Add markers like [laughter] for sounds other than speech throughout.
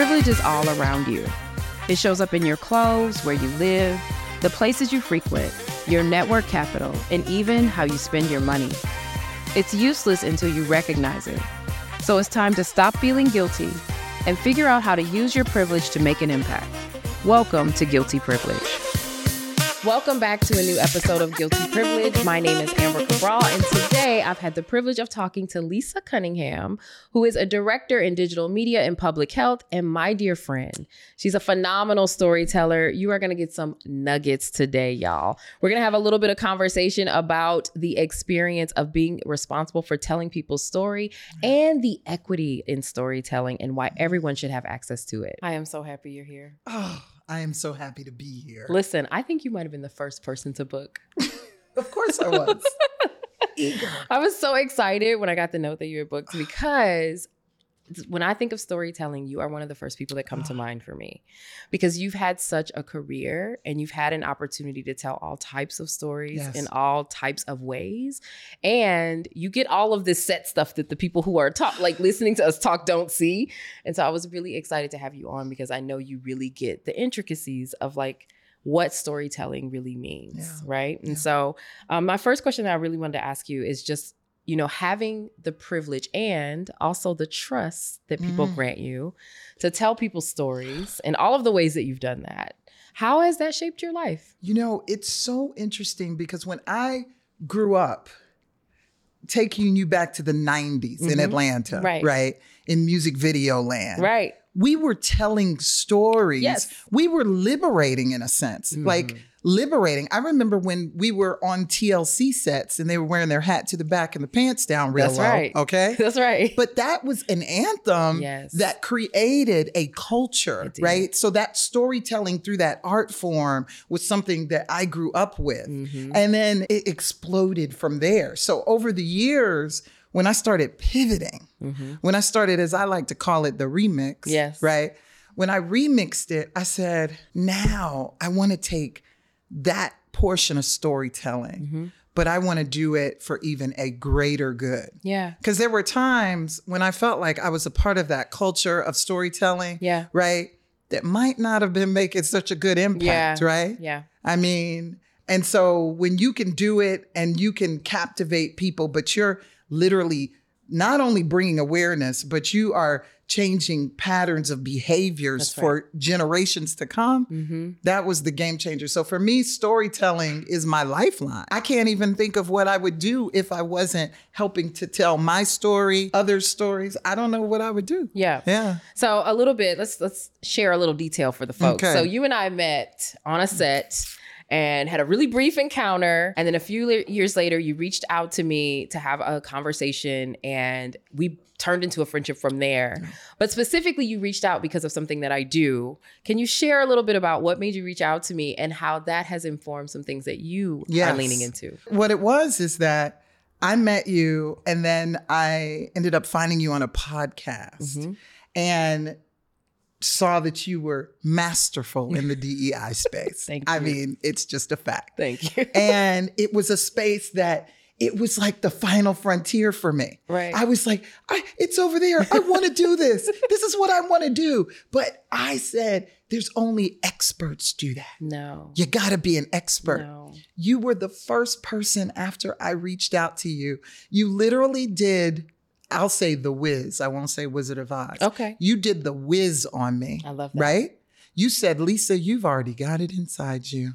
Privilege is all around you. It shows up in your clothes, where you live, the places you frequent, your network capital, and even how you spend your money. It's useless until you recognize it. So it's time to stop feeling guilty and figure out how to use your privilege to make an impact. Welcome to Guilty Privilege. Welcome back to a new episode of Guilty Privilege. My name is Amber Cabral, and today I've had the privilege of talking to Lisa Cunningham, who is a director in digital media and public health, and my dear friend. She's a phenomenal storyteller. You are going to get some nuggets today, y'all. We're going to have a little bit of conversation about the experience of being responsible for telling people's story and the equity in storytelling and why everyone should have access to it. I am so happy you're here. [sighs] Oh, I am so happy to be here. Listen, I think you might have been the first person to book. [laughs] of course I was. Eager. [laughs] I was so excited when I got the note that you were booked because when I think of storytelling, you are one of the first people that come to mind for me because you've had such a career and you've had an opportunity to tell all types of stories Yes. in all types of ways. And you get all of this set stuff that the people who are talk, like listening to us talk don't see. And so I was really excited to have you on because I know you really get the intricacies of like, what storytelling really means, Yeah. right? And Yeah. so, um, my first question that I really wanted to ask you is just you know, having the privilege and also the trust that people Mm. grant you to tell people stories and all of the ways that you've done that. How has that shaped your life? You know, it's so interesting because when I grew up, taking you back to the 90s in Mhm. Atlanta, Right. right? In music video land. Right. We were telling stories. Yes. We were liberating in a sense. Like Mhm. liberating. I remember when we were on TLC sets and they were wearing their hat to the back and the pants down real That's low. right. Okay. [laughs] That's right. But that was an anthem Yes. that created a culture, right? So that storytelling through that art form was something that I grew up with. Mhm. And then it exploded from there. So over the years, when I started pivoting, Mhm. when I started, as I like to call it, the remix, Yes. right? When I remixed it, I said, now I want to take that portion of storytelling, Mhm. but I want to do it for even a greater good. Yeah. Because there were times when I felt like I was a part of that culture of storytelling, Yeah. right? That might not have been making such a good impact, Yeah. right? Yeah. I mean, and so when you can do it and you can captivate people, but you're literally not only bringing awareness, but you are changing patterns of behaviors right. for generations to come. hmm That was the game changer. So for me, storytelling is my lifeline. I can't even think of what I would do if I wasn't helping to tell my story, other stories. I don't know what I would do. Yeah. Yeah. So a little bit, let's let's share a little detail for the folks. Okay. So you and I met on a set and had a really brief encounter and then a few le- years later you reached out to me to have a conversation and we turned into a friendship from there. But specifically you reached out because of something that I do. Can you share a little bit about what made you reach out to me and how that has informed some things that you are leaning into? What it was is that I met you and then I ended up finding you on a podcast Mhm. and saw that you were masterful in the [laughs] DEI space. Thank you. I mean, it's just a fact. Thank you. [laughs] and it was a space that it was like the final frontier for me. right. I was like, I, it's over there. I want to do this. [laughs] This is what I want to do. But I said, there's only experts do that. no. You got to be an expert. No. You were the first person after I reached out to you. You literally did, I'll say the Wiz. I won't say Wizard of Oz. Okay. You did the Wiz on me, I love that. right? You said, Lisa, you've already got it inside you.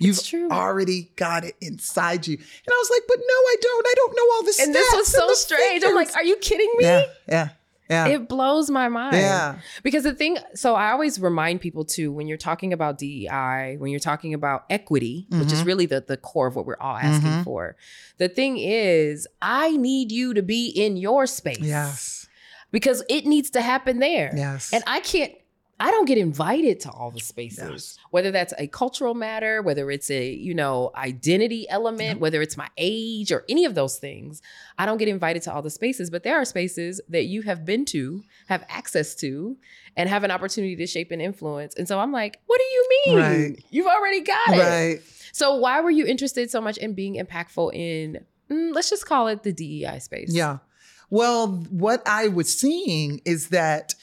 You've It's true. already got it inside you. And I was like, but no, I don't. I don't know all the And this was so strange. I'm like, are you kidding me? yeah, yeah, yeah. It blows my mind. yeah. Because the thing, so I always remind people too, when you're talking about DEI, when you're talking about equity, which is Mhm. really the, the core of what we're all asking Mhm. for, the thing is, I need you to be in your space. Yes. Because it needs to happen there. Yes. And I can't, I don't get invited to all the spaces, Yes. whether that's a cultural matter, whether it's a, you know, identity element, whether it's my age or any of those things. I don't get invited to all the spaces, but there are spaces that you have been to, have access to, and have an opportunity to shape and influence. And so I'm like, what do you mean? Right. You've already got it. right. So why were you interested so much in being impactful in, mm, let's just call it the DEI space? Yeah. Well, what I was seeing is that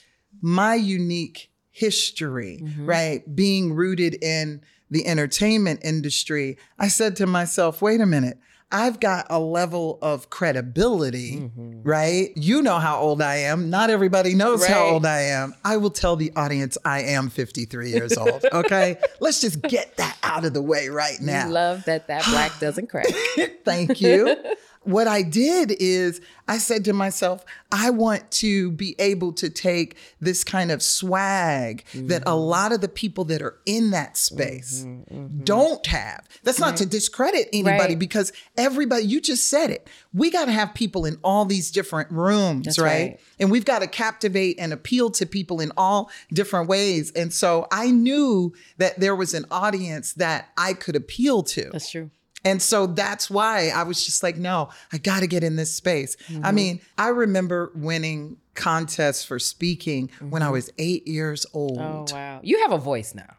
my unique history, mm-hmm. right? Being rooted in the entertainment industry, I said to myself, wait a minute. I've got a level of credibility, mm-hmm. right? You know how old I am. Not everybody knows how old I am. I will tell the audience I am 53 years old, [laughs] okay? Let's just get that out of the way right now. You love that that black doesn't crack. [laughs] Thank you. What I did is I said to myself, I want to be able to take this kind of swag that a mm-hmm. lot of the people that are in that space mm-hmm, mm-hmm. don't have. That's not to discredit anybody Right. because everybody, you just said it. We got to have people in all these different rooms, right? right. And we've got to captivate and appeal to people in all different ways. And so I knew that there was an audience that I could appeal to. That's true. And so that's why I was just like, no, I got to get in this space. I mm-hmm. mean, I remember winning contests for speaking when I mm-hmm. was eight years oh, old. Oh wow. You have a voice now.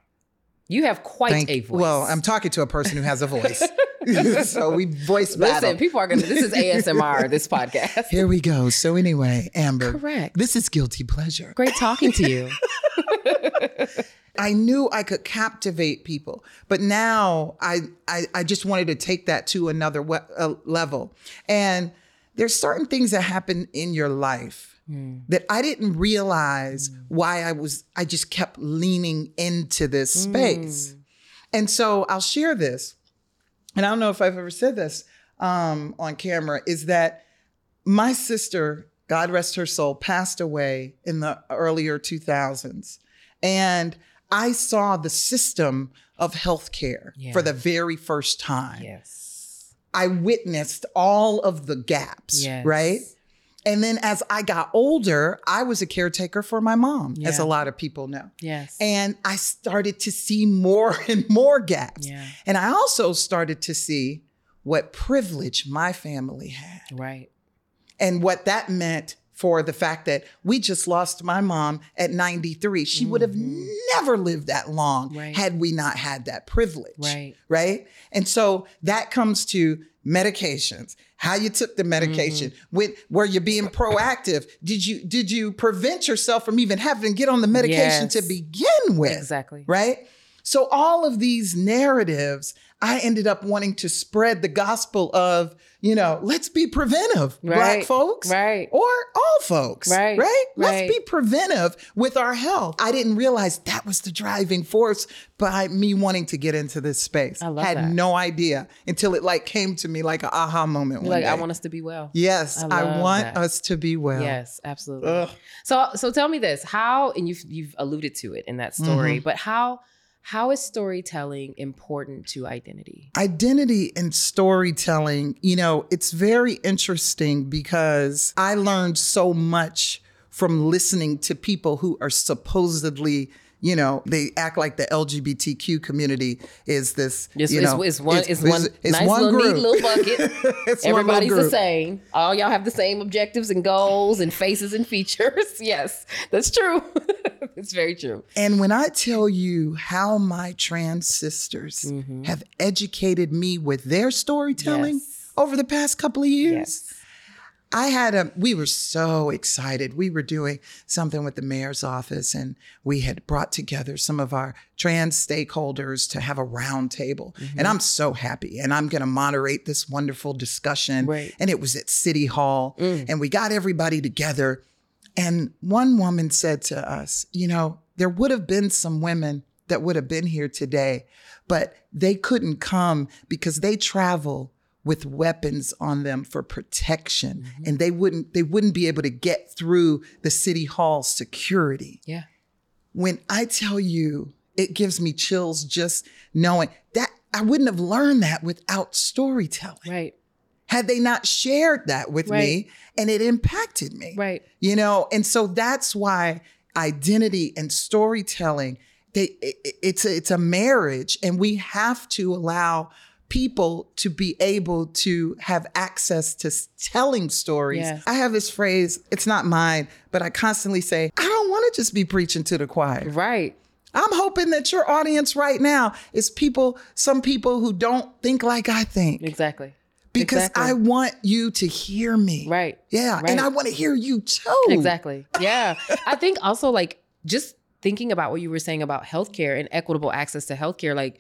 You have quite Thank- a voice. Well, I'm talking to a person who has a voice. [laughs] [laughs] so we voice battle. Listen, people are gonna this is ASMR, [laughs] this podcast. Here we go. So anyway, Amber. Correct. This is guilty pleasure. Great talking to you. I knew I could captivate people, but now I I, I just wanted to take that to another we- uh, level. And there's certain things that happen in your life that I didn't realize why I was. I just kept leaning into this space, and so I'll share this. And I don't know if I've ever said this um, on camera. Is that my sister, God rest her soul, passed away in the earlier 2000s. And I saw the system of healthcare Yeah. for the very first time. Yes. I witnessed all of the gaps, Yes. right? And then as I got older, I was a caretaker for my mom, as a lot of people know. Yes. And I started to see more [laughs] and more gaps. Yeah. And I also started to see what privilege my family had right. and what that meant for the fact that we just lost my mom at 93. She would have never lived that long Mm-hmm. Right. had we not had that privilege. Right. Right. And so that comes to medications, how you took the medication, Mm-hmm. with were you being proactive? Did you did you prevent yourself from even having to get on the medication Yes. to begin with? Exactly. Right? So all of these narratives, I ended up wanting to spread the gospel of, you know, let's be preventive, black folks. right. Or all folks. Right, Right? Let's right. be preventive with our health. I didn't realize that was the driving force behind me wanting to get into this space. I love Had that. no idea until it like came to me like an aha moment. Like, I want us to be well. Yes, I I, want that. us to be well. Yes, absolutely. Ugh. So so tell me this, how and you've you've alluded to it in that story, Mm-hmm. but how how is storytelling important to identity? Identity and storytelling, you know, it's very interesting because I learned so much from listening to people who are supposedly, you know, they act like the LGBTQ community is this, It's, you know, it's one it's, one it's nice one little group. neat little bucket. [laughs] It's one little Everybody's the same. All y'all have the same objectives and goals and faces and features. [laughs] yes, that's true. [laughs] it's very true. And when I tell you how my trans sisters Mm-hmm. have educated me with their storytelling Yes. over the past couple of years, Yes. I had a, we were so excited. We were doing something with the mayor's office and we had brought together some of our trans stakeholders to have a round table. Mm-hmm. And I'm so happy. And I'm going to moderate this wonderful discussion. Right. And it was at City Hall Mm. and we got everybody together. And one woman said to us, you know, there would have been some women that would have been here today, but they couldn't come because they travel with weapons on them for protection mm-hmm. and they wouldn't they wouldn't be able to get through the city hall security. Yeah. When I tell you it gives me chills just knowing that I wouldn't have learned that without storytelling. Right. Had they not shared that with me and it impacted me Right. you know and so that's why identity and storytelling they it- it's a, it's a marriage and we have to allow people to be able to have access to telling stories Yes. i have this phrase it's not mine but i constantly say i don't want to just be preaching to the choir Right. i'm hoping that your audience right now is people some people who don't think like i think Exactly. because Exactly. I want you to hear me. Right. Yeah. Right. And I want to hear you too. Exactly. Yeah. I think also like just thinking about what you were saying about healthcare and equitable access to healthcare, like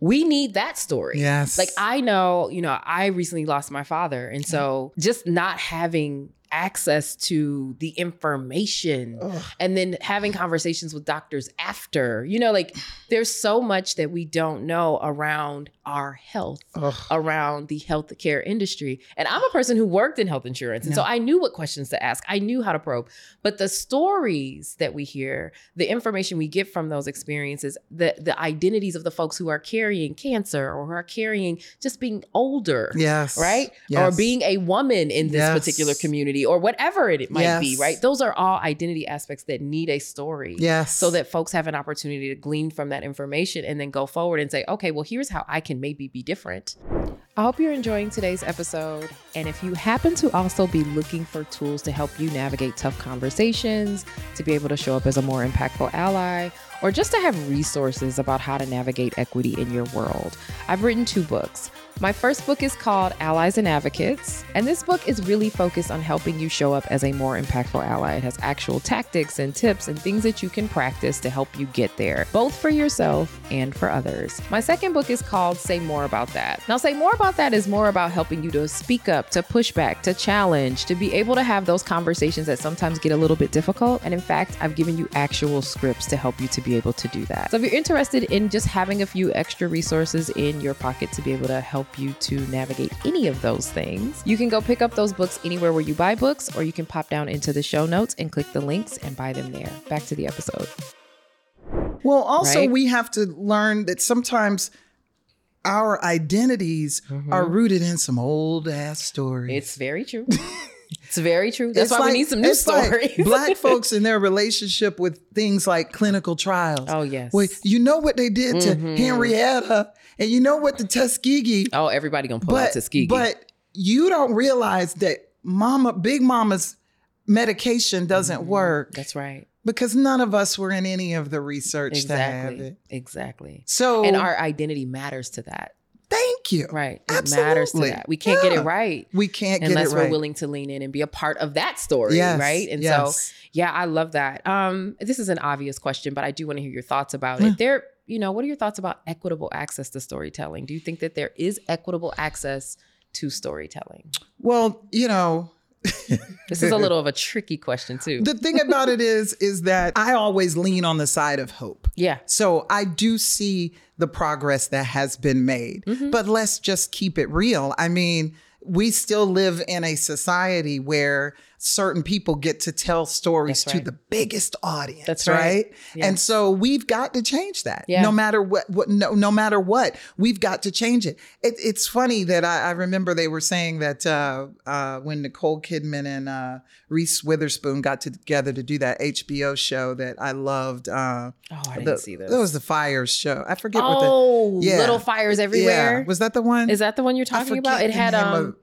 we need that story. Yes. Like I know, you know, I recently lost my father. And so just not having access to the information Ugh. and then having conversations with doctors after, you know, like there's so much that we don't know around our health Ugh. around the healthcare industry. And I'm a person who worked in health insurance. And so I knew what questions to ask. I knew how to probe. But the stories that we hear, the information we get from those experiences, the the identities of the folks who are carrying cancer or who are carrying just being older. Yes. Right? Yes. Or being a woman in this Yes. particular community or whatever it might be, right? Those are all identity aspects that need a story Yes. so that folks have an opportunity to glean from that information and then go forward and say, okay, well, here's how I can maybe be different. I hope you're enjoying today's episode. And if you happen to also be looking for tools to help you navigate tough conversations, to be able to show up as a more impactful ally, or just to have resources about how to navigate equity in your world, I've written two books. My first book is called Allies and Advocates, and this book is really focused on helping you show up as a more impactful ally. It has actual tactics and tips and things that you can practice to help you get there, both for yourself and for others. My second book is called Say More About That. Now, Say More About That is more about helping you to speak up, to push back, to challenge, to be able to have those conversations that sometimes get a little bit difficult. And in fact, I've given you actual scripts to help you to be able to do that. So if you're interested in just having a few extra resources in your pocket to be able to help you to navigate any of those things, you can go pick up those books anywhere where you buy books, or you can pop down into the show notes and click the links and buy them there. Back to the episode. Well, also Right? we have to learn that sometimes our identities are rooted in some old ass stories. Mm-hmm. It's very true. [laughs] it's very true. That's It's why like- we need some new it's like stories. black [laughs] folks in their relationship with things like clinical trials. Oh, yes. Well, you know what they did to Mhm. Henrietta, and you know what the Tuskegee. Oh, everybody gonna pull out Tuskegee. but you don't realize that Mama, Big Mama's medication doesn't Mhm. work That's right. because none of us were in any of the research to have it. Exactly. So, And our identity matters to that. Thank you. Right. It matters to Absolutely. that. We can't get it right We can't get unless it we're willing to lean in and be a part of that story. Yes, Right. And so yeah, I love that. Um, this is an obvious question, but I do want to hear your thoughts about Yeah. it. There, you know, what are your thoughts about equitable access to storytelling? Do you think that there is equitable access to storytelling? well, you know, This is a little of a tricky question too. the thing about it is, is that I always lean on the side of hope. yeah. So I do see the progress that has been made, Mm-hmm. but let's just keep it real. I mean, we still live in a society where certain people get to tell stories That's to the biggest audience. That's right. And so we've got to change that. Yeah. No matter what, what no, no matter what, we've got to change it. it it's funny that I, I remember they were saying that uh, uh, when Nicole Kidman and uh, Reese Witherspoon got together to do that HBO show that I loved. Uh, Oh, I didn't the- see this. That was the Fires show. I forget what the oh, Yeah. little fires everywhere. yeah was that the one? Is that the one you're talking about? It had um. of-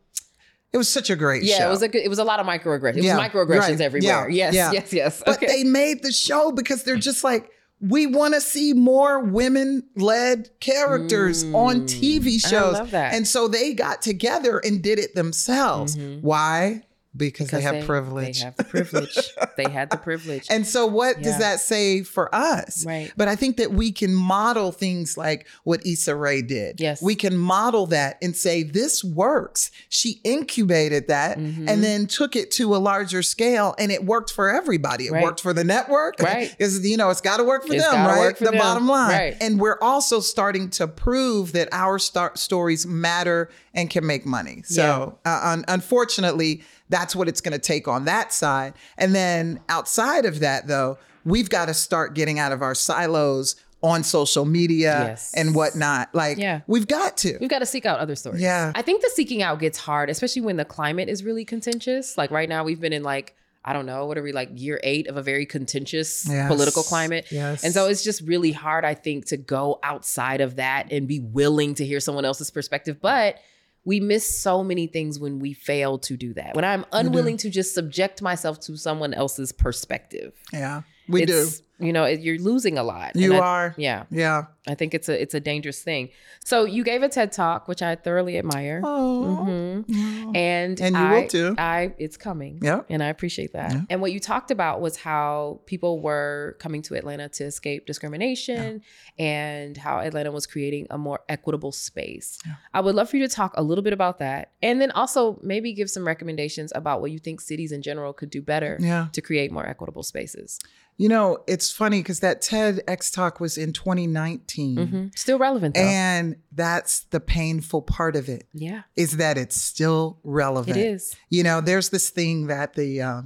it was such a great yeah, show. Yeah, it was a good, it was a lot of microaggressions. It Yeah, was microaggressions right. everywhere. Yeah, Yes, yeah. yes, yes. but okay. they made the show because they're just like we want to see more women-led characters on TV Mm. I shows. love that. And so they got together and did it themselves. Mhm. Why? Because, they Because have privilege. They have the privilege. they had the privilege. [laughs] And so, what Yeah. does that say for us? Right. But I think that we can model things like what Issa Rae did. Yes. We can model that and say, this works. She incubated that Mhm. and then took it to a larger scale, and it worked for everybody. It Right. worked for the network. Right. [laughs] Because, you know, it's got to work for It's them, right? work for the them. bottom line. Right. And we're also starting to prove that our star- stories matter and can make money. So, uh, un- unfortunately, that's what it's going to take on that side. And then outside of that, though, we've got to start getting out of our silos on social media Yes. and whatnot. Like, Yeah. we've got to. We've got to seek out other stories. Yeah. I think the seeking out gets hard, especially when the climate is really contentious. Like right now, we've been in like, I don't know, what are we like year eight of a very contentious Yes. political climate. Yes. And so it's just really hard, I think, to go outside of that and be willing to hear someone else's perspective. But we miss so many things when we fail to do that. When I'm unwilling to just subject myself to someone else's perspective. yeah, we do. You know, you're losing a lot. You I- are. Yeah. Yeah. I think it's a it's a dangerous thing. So you gave a TED talk, which I thoroughly admire. Oh. Mhm. Yeah. And And you I, will too. I it's coming. Yeah. And I appreciate that. Yeah. And what you talked about was how people were coming to Atlanta to escape discrimination and how Atlanta was creating a more equitable space. Yeah. I would love for you to talk a little bit about that. And then also maybe give some recommendations about what you think cities in general could do better Yeah. to create more equitable spaces. You know, it's funny because that TEDx talk was in 2019. Mhm. Still relevant though. And that's the painful part of it yeah, is that it's still relevant. it is. You know, there's this thing that the uh,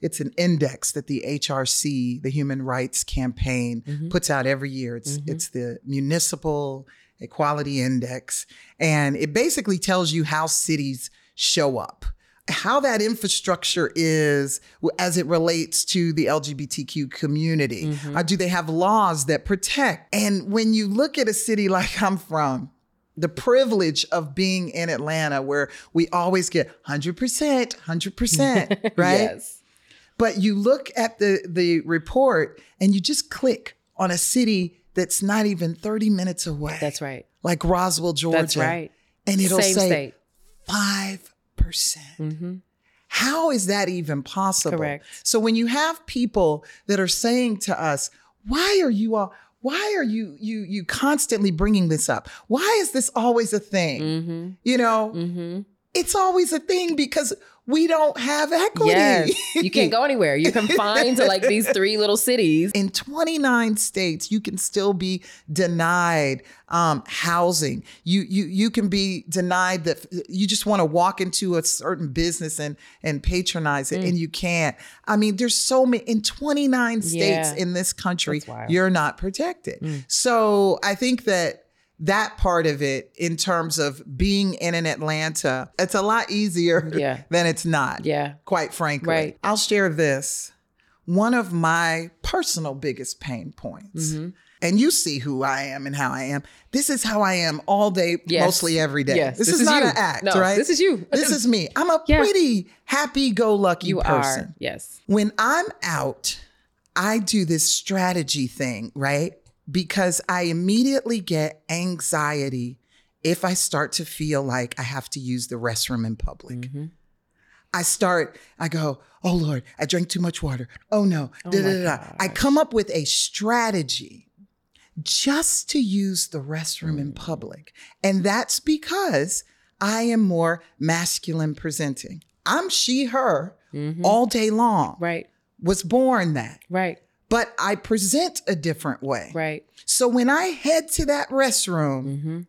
it's an index that the HRC, the Human Rights Campaign, Mhm. puts out every year. It's Mhm. it's the Municipal Equality Index, and it basically tells you how cities show up. How that infrastructure is as it relates to the LGBTQ community. Mhm. Uh, do they have laws that protect? And when you look at a city [laughs] like I'm from, the privilege of being in Atlanta where we always get 100%, 100%, [laughs] right? yes. But you look at the the report and you just click on a city that's not even 30 minutes away. That's right. Like Roswell, Georgia. That's right. And it'll Same say state. 5%. Hmm How is that even possible? Correct. So when you have people that are saying to us, "Why are you all why are you you you constantly bringing this up? Why is this always a thing?" Mm-hmm. You know, Mm-hmm. it's always a thing because we don't have equity. Yes. You can't go anywhere. You're confined [laughs] to like these three little cities. In 29 states, you can still be denied um, housing. You you you can be denied that you just want to walk into a certain business and and patronize it, Mm. and you can't. I mean, there's so many in 29 states Yeah. in this country. You're not protected. Mm. So I think that that part of it, in terms of being in an Atlanta, it's a lot easier [laughs] Yeah. than it's not Yeah. quite frankly. Right. I'll share this. One of my personal biggest pain points, Mhm. and you see who I am and how I am. This is how I am all day, Yes. mostly every day. Yes. This, is, not you. an act, No, right? This is you. [laughs] This is me. I'm a pretty happy go lucky person. are. Yes. When I'm out, I do this strategy thing, right? Because I immediately get anxiety if I start to feel like I have to use the restroom in public. Mhm. I start, I go, oh Lord, I drank too much water. Oh no. Oh da, da, da, da. I come up with a strategy just to use the restroom in Mm. public. And that's because I am more masculine presenting. I'm she, her Mhm. all day long. Right. Was born that. Right. But I present a different way. Right. So when I head to that restroom, Mm-hmm.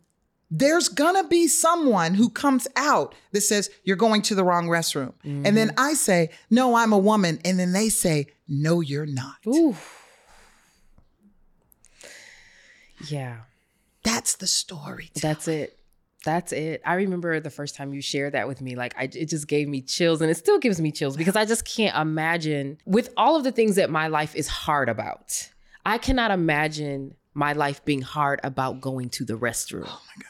there's gonna be someone who comes out that says, You're going to the wrong restroom. And Mm-hmm. then I say, No, I'm a woman. And then they say, No, you're not. Ooh. Yeah. That's the story. That's it. That's it. I remember the first time you shared that with me. Like, I, it just gave me chills, and it still gives me chills because I just can't imagine with all of the things that my life is hard about. I cannot imagine my life being hard about going to the restroom. Oh my God.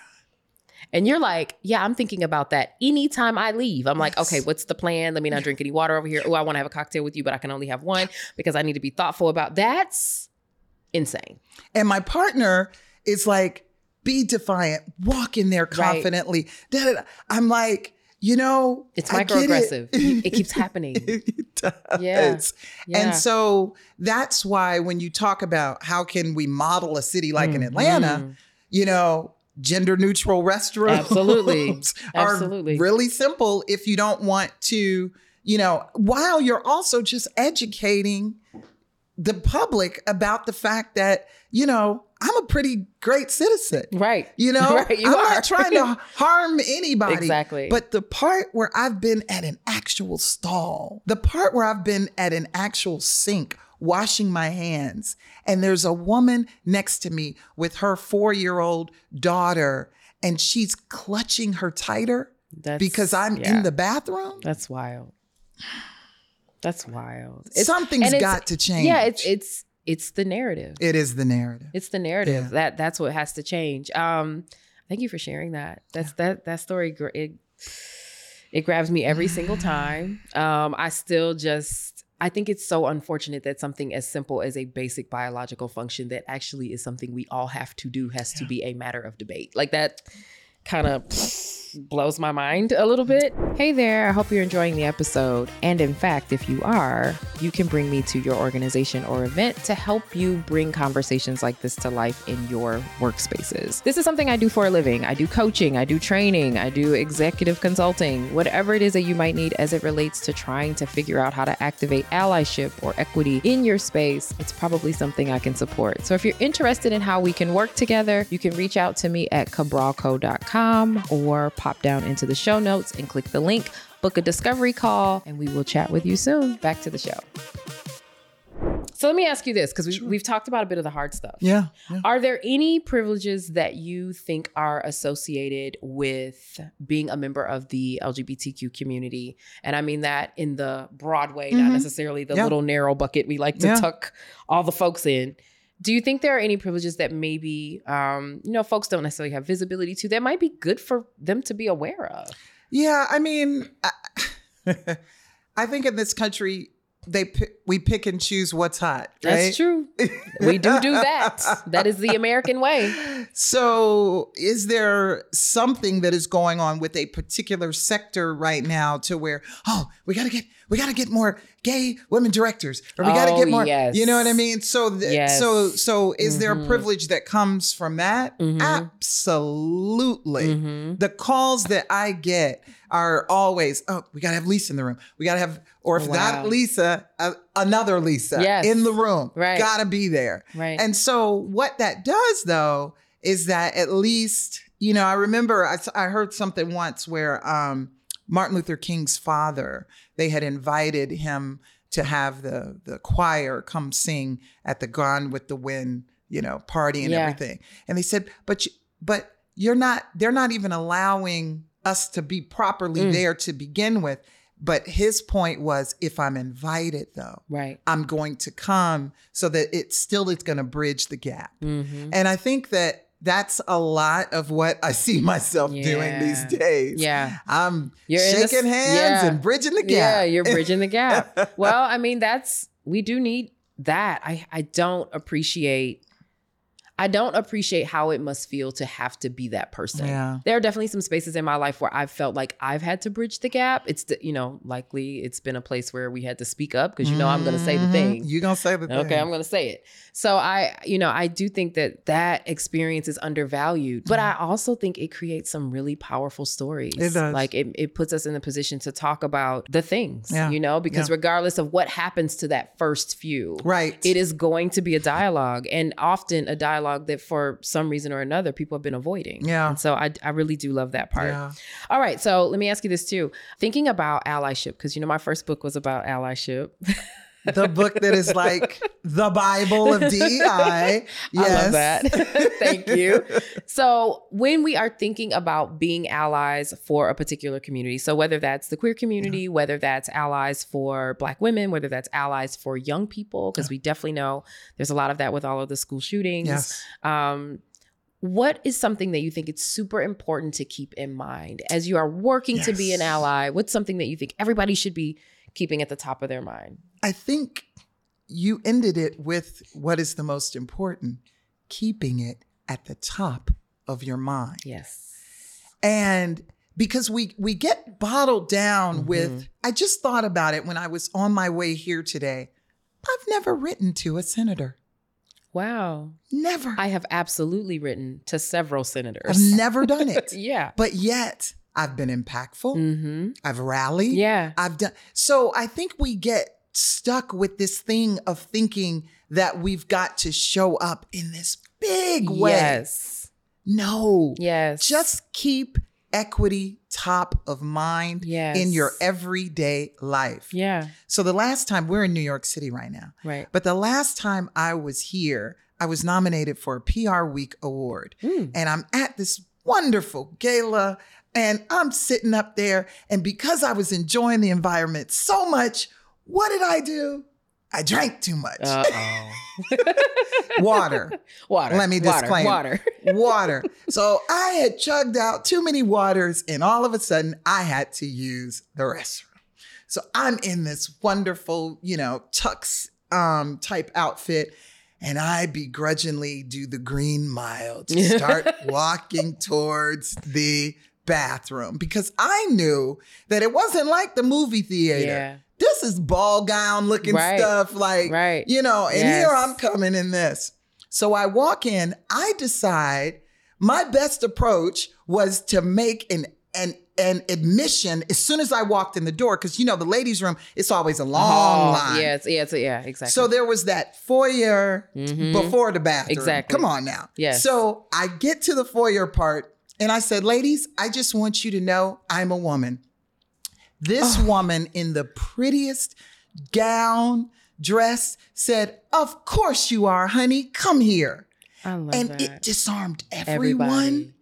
And you're like, yeah, I'm thinking about that anytime I leave. I'm like, okay, what's the plan? Let me not drink any water over here. Oh, I want to have a cocktail with you, but I can only have one [gasps] because I need to be thoughtful about that's insane. And my partner is like, Be defiant, walk in there Right. confidently. Da. I'm like, You know, It's microaggressive. [laughs] It. it keeps happening. [laughs] it does. Yeah. Yeah. And so that's why when you talk about how can we model a city like in Atlanta, Mhm. you know, gender neutral restrooms Absolutely. [laughs] are Absolutely. really simple if you don't want to, you know, while you're also just educating the public about the fact that, you know, I'm a pretty great citizen. Right. You know, [laughs] Right, you I'm are. not trying to [laughs] harm anybody. Exactly. But the part where I've been at an actual stall, the part where I've been at an actual sink washing my hands, and there's a woman next to me with her four year old daughter, and she's clutching her tighter That's, because I'm yeah. in the bathroom. That's wild. That's wild. Something's it's- got to change. Yeah, it's it's it's the narrative. it is the narrative. It's the narrative Yeah. that that's what has to change. Um, thank you for sharing that. That's that that story. It it grabs me every single [sighs] time. Um, I still just I think it's so unfortunate that something as simple as a basic biological function that actually is something we all have to do has to be a matter of debate. Like that kind of blows my mind a little bit. Hey there, I hope you're enjoying the episode. And in fact, if you are, you can bring me to your organization or event to help you bring conversations like this to life in your workspaces. This is something I do for a living. I do coaching, I do training, I do executive consulting, whatever it is that you might need as it relates to trying to figure out how to activate allyship or equity in your space. It's probably something I can support. So if you're interested in how we can work together, you can reach out to me at cabralco.com or pop down into the show notes and click the link, book a discovery call, and we will chat with you soon. Back to the show. So let me ask you this because we, we've talked about a bit of the hard stuff. Yeah. yeah. Are there any privileges that you think are associated with being a member of the LGBTQ community? And I mean that in the broad way, not Mhm. necessarily the Yeah. little narrow bucket we like to Yeah. tuck all the folks in. Do you think there are any privileges that maybe um, you know folks don't necessarily have visibility to that might be good for them to be aware of? Yeah, I mean, I, [laughs] I think in this country they we pick and choose what's hot. Right? That's true. We do do that. That is the American way. [laughs] So, is there something that is going on with a particular sector right now to where, oh, we gotta get we gotta get more gay women directors, or we gotta Oh, get more, yes. you know what I mean? So, th- Yes. so, so, is there a privilege that comes from that? Mhm. Absolutely. Mhm. The calls that I get are always, oh, we gotta have Lisa in the room. We gotta have, or if Wow. not Lisa, another Lisa Yes. in the room. Right. Gotta be there. Right. And so what that does though is that at least, you know, I remember I, I heard something once where um, Martin Luther King's father, they had invited him to have the the choir come sing at the Gone with the Wind, you know, party and Yeah. everything. And they said, but you, but you're not they're not even allowing us to be properly Mm. there to begin with. But his point was if I'm invited though, right. I'm going to come so that it still is going to bridge the gap. Mm-hmm. And I think that that's a lot of what I see [laughs] myself doing these days. Yeah. I'm You're in the shaking hands yeah. and bridging the gap. Yeah, you're bridging the gap. [laughs] well, I mean, that's we do need that. I I don't appreciate I don't appreciate how it must feel to have to be that person. Yeah. There are definitely some spaces in my life where I've felt like I've had to bridge the gap. It's the, you know, likely it's been a place where we had to speak up because you know I'm going to say the Mhm. thing. You're going to say the thing. Okay, I'm going to say it. So I, you know, I do think that that experience is undervalued, but I also think it creates some really powerful stories. It does. Like it, it puts us in a position to talk about the things, Yeah. you know, because Yeah. regardless of what happens to that first few, Right. it is going to be a dialogue and often a dialogue that for some reason or another people have been avoiding. Yeah. And so I, I really do love that part. Yeah. All right. So let me ask you this too. Thinking about allyship, because you know my first book was about allyship. [laughs] The book that is like the Bible of DEI. Yes. [laughs] I love that. [laughs] Thank you. So, when we are thinking about being allies for a particular community, so whether that's the queer community, whether that's allies for Black women, whether that's allies for young people, because we definitely know there's a lot of that with all of the school shootings. Yes. Um, what is something that you think it's super important to keep in mind as you are working to be an ally? What's something that you think everybody should be keeping at the top of their mind? I think you ended it with what is the most important keeping it at the top of your mind. Yes. And because we we get bottled down Mhm. with I just thought about it when I was on my way here today. I've never written to a senator. Wow. Never. I have absolutely written to several senators. I've never done [laughs] it. yeah. But yet I've been impactful. Mm-hmm. I've rallied. Yeah. I've done so I think we get stuck with this thing of thinking that we've got to show up in this big way. Yes. No. Yes. Just keep equity top of mind yes. in your everyday life. Yeah. So the last time we're in New York City right now, Right. but the last time I was here, I was nominated for a PR Week award. Mm. And I'm at this wonderful gala and I'm sitting up there. And because I was enjoying the environment so much, what did I do? I drank too much. [laughs] Water. Water. Let me Water. disclaim. Water. [laughs] water. So I had chugged out too many waters, and all of a sudden I had to use the restroom. So I'm in this wonderful, you know, tux um, type outfit. And I begrudgingly do the green mile to [laughs] start walking towards the bathroom because I knew that it wasn't like the movie theater. Yeah. This is ball gown looking Right. stuff, like, Right. you know, and Yes. here I'm coming in this. So I walk in, I decide my best approach was to make an an an admission as soon as I walked in the door, because you know the ladies' room, it's always a long Oh, line. Yeah, it's, yeah, exactly. So there was that foyer Mhm. before the bathroom. Exactly. Come on now. Yes. So I get to the foyer part and I said, ladies, I just want you to know I'm a woman. This Oh. woman in the prettiest gown, dress said, Of course you are, honey. Come here. I love and that. it disarmed everyone. Everybody.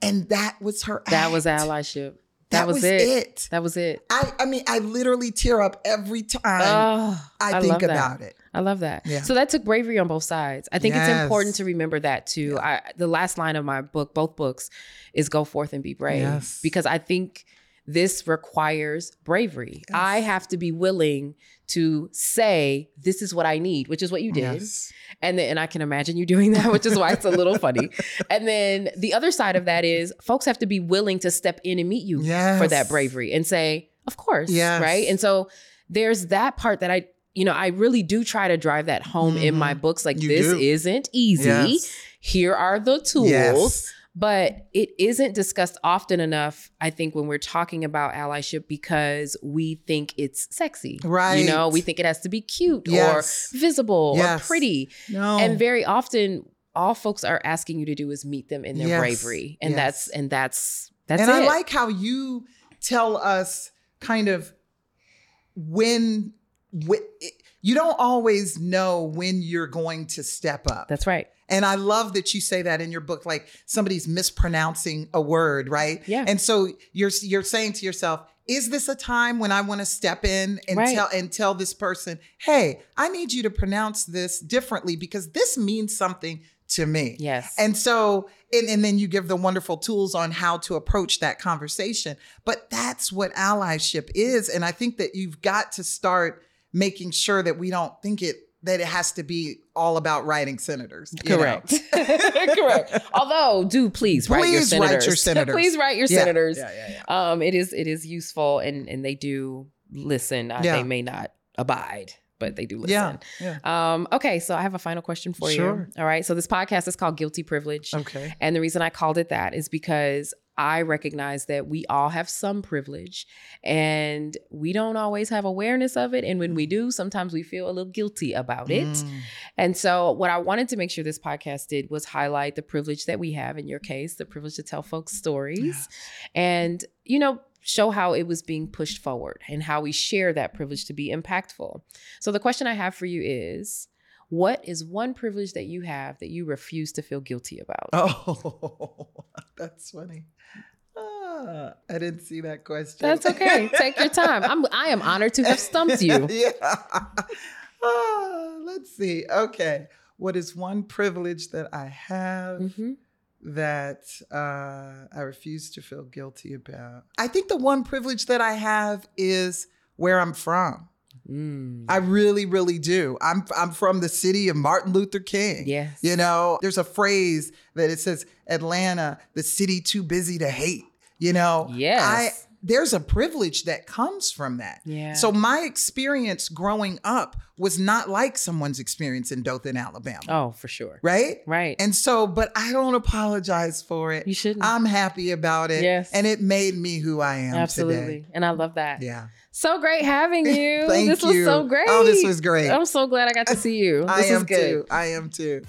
And that was her That was allyship. That, was, it. That was it. I, I mean, I literally tear up every time Oh, I, think about it. I love that. Yeah. So that took bravery on both sides. I think it's important to remember that too. I the last line of my book, both books, is go forth and be brave. Yes. Because I think this requires bravery. I have to be willing to say this is what I need, which is what you did. Yes. And then and I can imagine you doing that, which is why it's a little funny. [laughs] And then the other side of that is folks have to be willing to step in and meet you Yes. for that bravery and say, of course. Yes. Right. And so there's that part that I, you know, I really do try to drive that home in my books. Like, Mm-hmm. You this do. isn't easy. Yes. Here are the tools. Yes. But it isn't discussed often enough, I think, when we're talking about allyship because we think it's sexy. Right. You know, we think it has to be cute Yes. or visible Yes. or pretty. No. And very often all folks are asking you to do is meet them in their Yes. bravery. And that's and that's that's and it. I like how you tell us kind of when, when you don't always know when you're going to step up. that's right. And I love that you say that in your book, like somebody's mispronouncing a word, right? Yeah. And so you're you're saying to yourself, is this a time when I want to step in and Right. tell and tell this person, hey, I need you to pronounce this differently because this means something to me. Yes. And so, and, and then you give the wonderful tools on how to approach that conversation. But that's what allyship is. And I think that you've got to start making sure that we don't think it that it has to be all about writing senators. Correct. [laughs] Correct. Although, do please write your Please write senators. your senators. [laughs] please write your Yeah, senators. yeah, yeah, yeah. Um, it is it is useful and and they do listen. Uh, Yeah. They may not abide, but they do listen. Yeah. Yeah. Um, okay, so I have a final question for Sure. you. All right. So this podcast is called Guilty Privilege. Okay. And the reason I called it that is because I recognize that we all have some privilege and we don't always have awareness of it. And when we do, sometimes we feel a little guilty about it. Mm. And so, what I wanted to make sure this podcast did was highlight the privilege that we have in your case, the privilege to tell folks stories, and, you know, show how it was being pushed forward and how we share that privilege to be impactful. So, the question I have for you is what is one privilege that you have that you refuse to feel guilty about? Oh, [laughs] that's funny. Ah, I didn't see that question. That's okay. Take your time. I'm I am honored to have stumped you. [laughs] yeah. Ah, let's see. Okay. What is one privilege that I have Mhm. that uh, I refuse to feel guilty about? I think the one privilege that I have is where I'm from. Mm. I really, really do. I'm I'm from the city of Martin Luther King. Yes. You know, there's a phrase that it says Atlanta, the city too busy to hate. You know, Yes. There's a privilege that comes from that. Yeah. So my experience growing up was not like someone's experience in Dothan, Alabama. Oh, for sure. Right? Right. And so, but I don't apologize for it. you shouldn't. I'm happy about it. Yes. And it made me who I am Absolutely. today. And I love that. Yeah. So great having [laughs] you. Thank this was you. so great. Oh, this was great. I'm so glad I got to see you. [laughs] This I is am good. too. I am too.